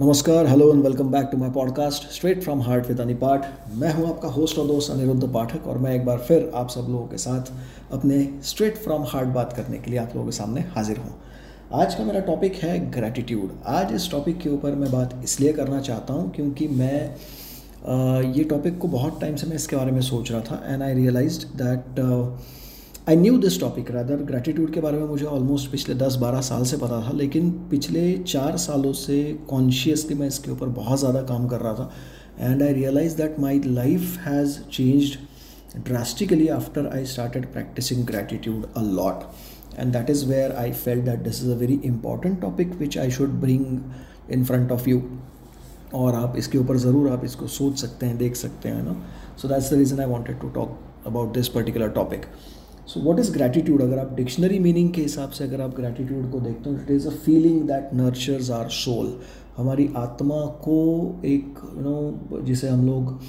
नमस्कार hello and welcome back to my podcast straight from heart with अनिपाठ मैं हूँ आपका होस्ट और दोस्त अनिरुद्ध पाठक और मैं एक बार फिर आप सब लोगों के साथ अपने स्ट्रेट फ्रॉम हार्ट बात करने के लिए आप लोगों के सामने हाजिर हूँ। आज का मेरा टॉपिक है ग्रैटिट्यूड आज इस टॉपिक के ऊपर मैं बात इसलिए करना चाहता हूँ क्योंकि मैं ये टॉपिक को बहुत टाइम से मैं इसके बारे में सोच रहा था and I realise that I knew this topic rather gratitude के बारे में मुझे ऑलमोस्ट पिछले दस बारह साल से पता था, लेकिन पिछले चार सालों से कॉन्शियसली मैं इसके ऊपर बहुत ज़्यादा काम कर रहा था and I realise that my life has changed drastically after I started practicing gratitude a lot. And that is where I felt that this is a very important topic which I should bring in front of you. और आप इसके ऊपर ज़रूर आप इसको सोच सकते हैं, देख सकते हैं ना so that's the reason I wanted to talk about this particular topic so what is gratitude अगर आप डिक्शनरी मीनिंग के हिसाब से अगर आप ग्रैटिट्यूड को देखते हो it is a feeling that nurtures our soul हमारी आत्मा को एक यू नो जिसे हम लोग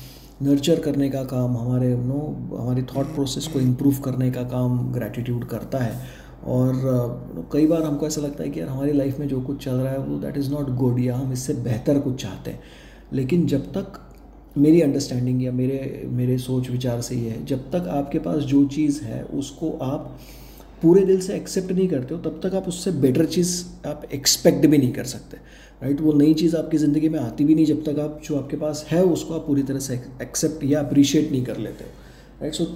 नर्चर करने का काम हमारे यू नो हमारी थॉट प्रोसेस को इम्प्रूव करने का काम ग्रैटिट्यूड करता है. और uh, कई बार हमको ऐसा लगता है कि यार हमारी लाइफ में जो कुछ चल रहा है वो दैट इज़ नॉट गुड या हम इससे बेहतर कुछ चाहते हैं. लेकिन जब तक मेरी अंडरस्टैंडिंग या मेरे मेरे सोच विचार से ये है, जब तक आपके पास जो चीज़ है, उसको आप पूरे दिल से एक्सेप्ट नहीं करते हो, तब तक आप उससे बेटर चीज़ आप एक्सपेक्ट भी नहीं कर सकते राइट वो नई चीज़ आपकी ज़िंदगी में आती भी नहीं, जब तक आप, जो आपके पास है, उसको आप पूरी तरह से एक्सेप्ट या अप्रिशिएट नहीं कर लेते हो राइट सो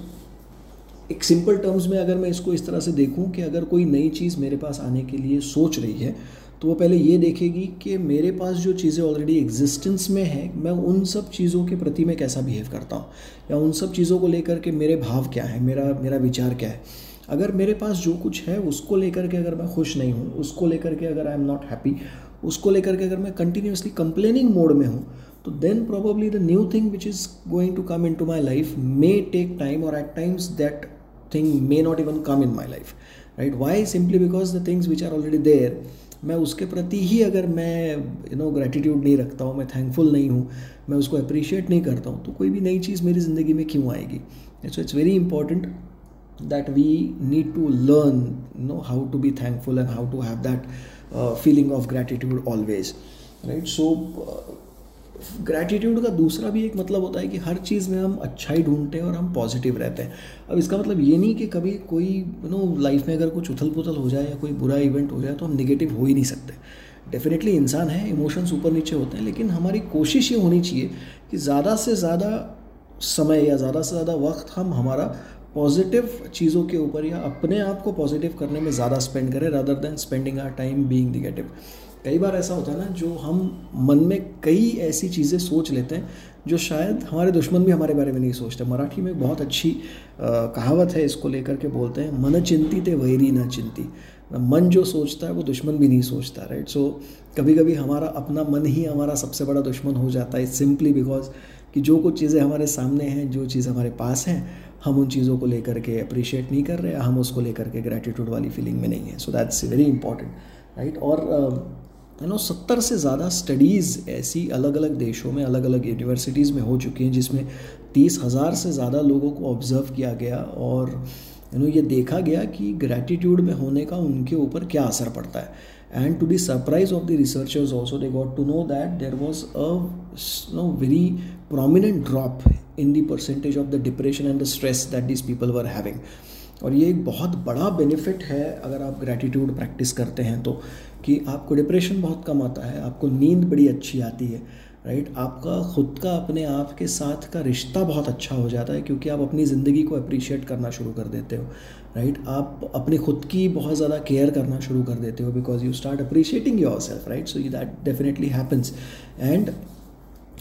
एक सिंपल टर्म्स में अगर मैं इसको इस तरह से देखूँ कि अगर कोई नई चीज़ मेरे पास आने के लिए सोच रही है तो वो पहले ये देखेगी कि मेरे पास जो चीज़ें ऑलरेडी एग्जिस्टेंस में हैं, मैं उन सब चीज़ों के प्रति मैं कैसा बिहेव करता हूँ? या उन सब चीज़ों को लेकर के मेरे भाव क्या है? मेरा मेरा विचार क्या है? अगर मेरे पास जो कुछ है, उसको लेकर के अगर मैं खुश नहीं हूँ, उसको लेकर के अगर आई एम नॉट हैप्पी उसको लेकर के अगर मैं कंटिन्यूसली कंप्लेनिंग मोड में हूँ तो then probably the new thing which is going to come in to my life may take time और at times that thing may not even come in my life right why simply because the things which are already there मैं उसके प्रति ही अगर मैं you know gratitude नहीं रखता हूँ, मैं थैंकफुल नहीं हूँ, मैं उसको अप्रिशिएट नहीं करता हूँ तो कोई भी नई चीज़ मेरी ज़िंदगी में क्यों आएगी? So it's very important that we need to learn know how to be thankful and how to have that feeling of gratitude always right so gratitude का दूसरा भी एक मतलब होता है कि हर चीज़ में हम अच्छाई ढूंढते हैं और हम पॉजिटिव रहते हैं। अब इसका मतलब ये नहीं कि कभी कोई यू नो लाइफ में अगर कुछ उथल पुथल हो जाए या कोई बुरा इवेंट हो जाए तो हम निगेटिव हो ही नहीं सकते। डेफिनेटली इंसान है इमोशंस ऊपर नीचे होते हैं, लेकिन हमारी कोशिश ये होनी चाहिए कि ज़्यादा से ज़्यादा समय या ज़्यादा से ज़्यादा वक्त हम हमारा पॉजिटिव चीज़ों के ऊपर या अपने आप को पॉजिटिव करने में ज़्यादा स्पेंड करें rather than spending our time being negative कई बार ऐसा होता है ना जो हम मन में कई ऐसी चीज़ें सोच लेते हैं जो शायद हमारे दुश्मन भी हमारे बारे में नहीं सोचते। मराठी में बहुत अच्छी आ, कहावत है इसको लेकर के बोलते हैं मन चिंती ते वैरी ना चिंती। मन जो सोचता है वो दुश्मन भी नहीं सोचता राइट सो कभी कभी हमारा अपना मन ही हमारा सबसे बड़ा दुश्मन हो जाता है सिंपली बिकॉज़ कि जो कुछ चीज़ें हमारे सामने हैं जो चीज़ हमारे पास हैं हम उन चीज़ों को लेकर के अप्रिशिएट नहीं कर रहे, हम उसको लेकर के ग्रेटिट्यूड वाली फीलिंग में नहीं है। So that's very important right और यू नो सत्तर से ज़्यादा स्टडीज़ ऐसी अलग अलग देशों में अलग अलग यूनिवर्सिटीज़ में हो चुकी हैं, जिसमें तीस हज़ार से ज़्यादा लोगों को ऑब्ज़र्व किया गया और यू नो ये देखा गया कि ग्रैटिट्यूड में होने का उनके ऊपर क्या असर पड़ता है। And the surprise of the researchers also they got to know that there was a you know, very prominent drop in the percentage of the depression and the stress that these people were having और ये एक बहुत बड़ा benefit है अगर आप gratitude practice करते हैं तो कि आपको डिप्रेशन बहुत कम आता है आपको नींद बड़ी अच्छी आती है राइट आपका, खुद का, अपने आप के साथ का रिश्ता बहुत अच्छा हो जाता है क्योंकि आप अपनी ज़िंदगी को अप्रिशिएट करना शुरू कर देते हो। राइट आप अपने खुद की बहुत ज़्यादा केयर करना शुरू कर देते हो because you start appreciating yourself right so that definitely happens and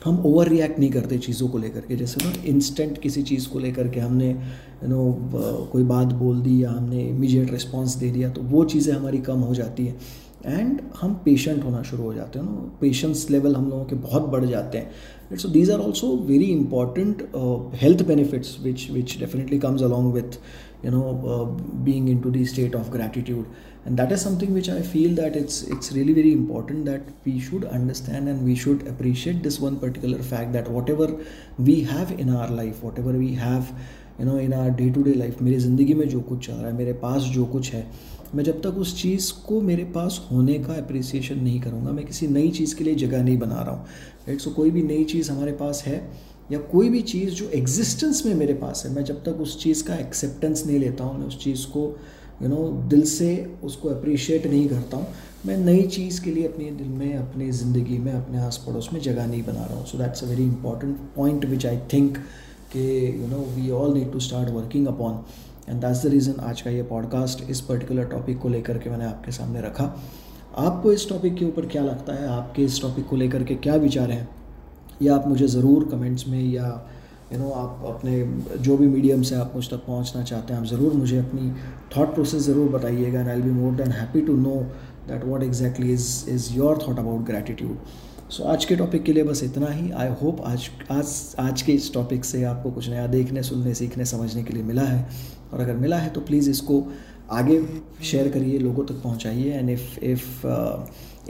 हम ओवर रिएक्ट नहीं करते चीज़ों को लेकर के। जैसे ना इंस्टेंट किसी चीज़ को लेकर के हमने यू नो कोई बात बोल दी या हमने इमीडिएट रिस्पॉन्स दे दिया तो वो चीज़ें हमारी कम हो जाती हैं। एंड हम पेशेंट होना शुरू हो जाते हैं पेशेंस लेवल हम लोगों के बहुत बढ़ जाते हैं। So these are also very important health benefits which which definitely comes along with you know being into the state of gratitude and that is something which I feel that it's it's really very important that we should understand and we should appreciate this one particular fact that whatever we have in our life whatever we have you know in our day to day life मेरी ज़िंदगी में जो कुछ चल रहा है, मेरे पास जो कुछ है, मैं जब तक उस चीज़ को मेरे पास होने का अप्रिसिएशन नहीं करूँगा, मैं किसी नई चीज़ के लिए जगह नहीं बना रहा हूँ राइट सो कोई भी नई चीज़ हमारे पास है, या कोई भी चीज़ जो एग्जिस्टेंस में मेरे पास है, मैं जब तक उस चीज़ का एक्सेप्टेंस नहीं लेता हूँ, मैं उस चीज़ को यू नो दिल से उसको अप्रिशिएट नहीं करता हूँ, मैं नई चीज़ के लिए अपने दिल में, अपनी ज़िंदगी में, अपने आस पड़ोस में जगह नहीं बना रहा हूँ। So that's a very important point which I think कि you know we all need to start working upon and that's the reason आज का ये पॉडकास्ट इस पर्टिकुलर टॉपिक को लेकर के मैंने आपके सामने रखा। आपको इस टॉपिक के ऊपर क्या लगता है? आपके इस टॉपिक को लेकर के क्या विचार हैं? या आप मुझे ज़रूर कमेंट्स में या यू नो आप अपने जो भी मीडियम से आप मुझ तक पहुँचना चाहते हैं, आप ज़रूर मुझे अपनी थॉट प्रोसेस ज़रूर बताइएगा and I be more than happy to know that what exactly is is your thought about gratitude so so, आज के टॉपिक के लिए बस इतना ही. आई होप आज आज आज के इस टॉपिक से आपको कुछ नया देखने सुनने सीखने समझने के लिए मिला है. और अगर मिला है तो प्लीज़ इसको आगे शेयर करिए लोगों तक पहुंचाइए. And if if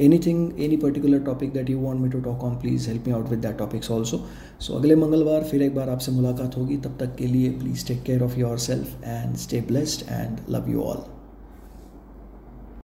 anything any particular topic that you want me to talk on please help me out with that topics also so अगले मंगलवार फिर एक बार आपसे मुलाकात होगी. तब तक के लिए please take care of yourself and stay blessed and love you all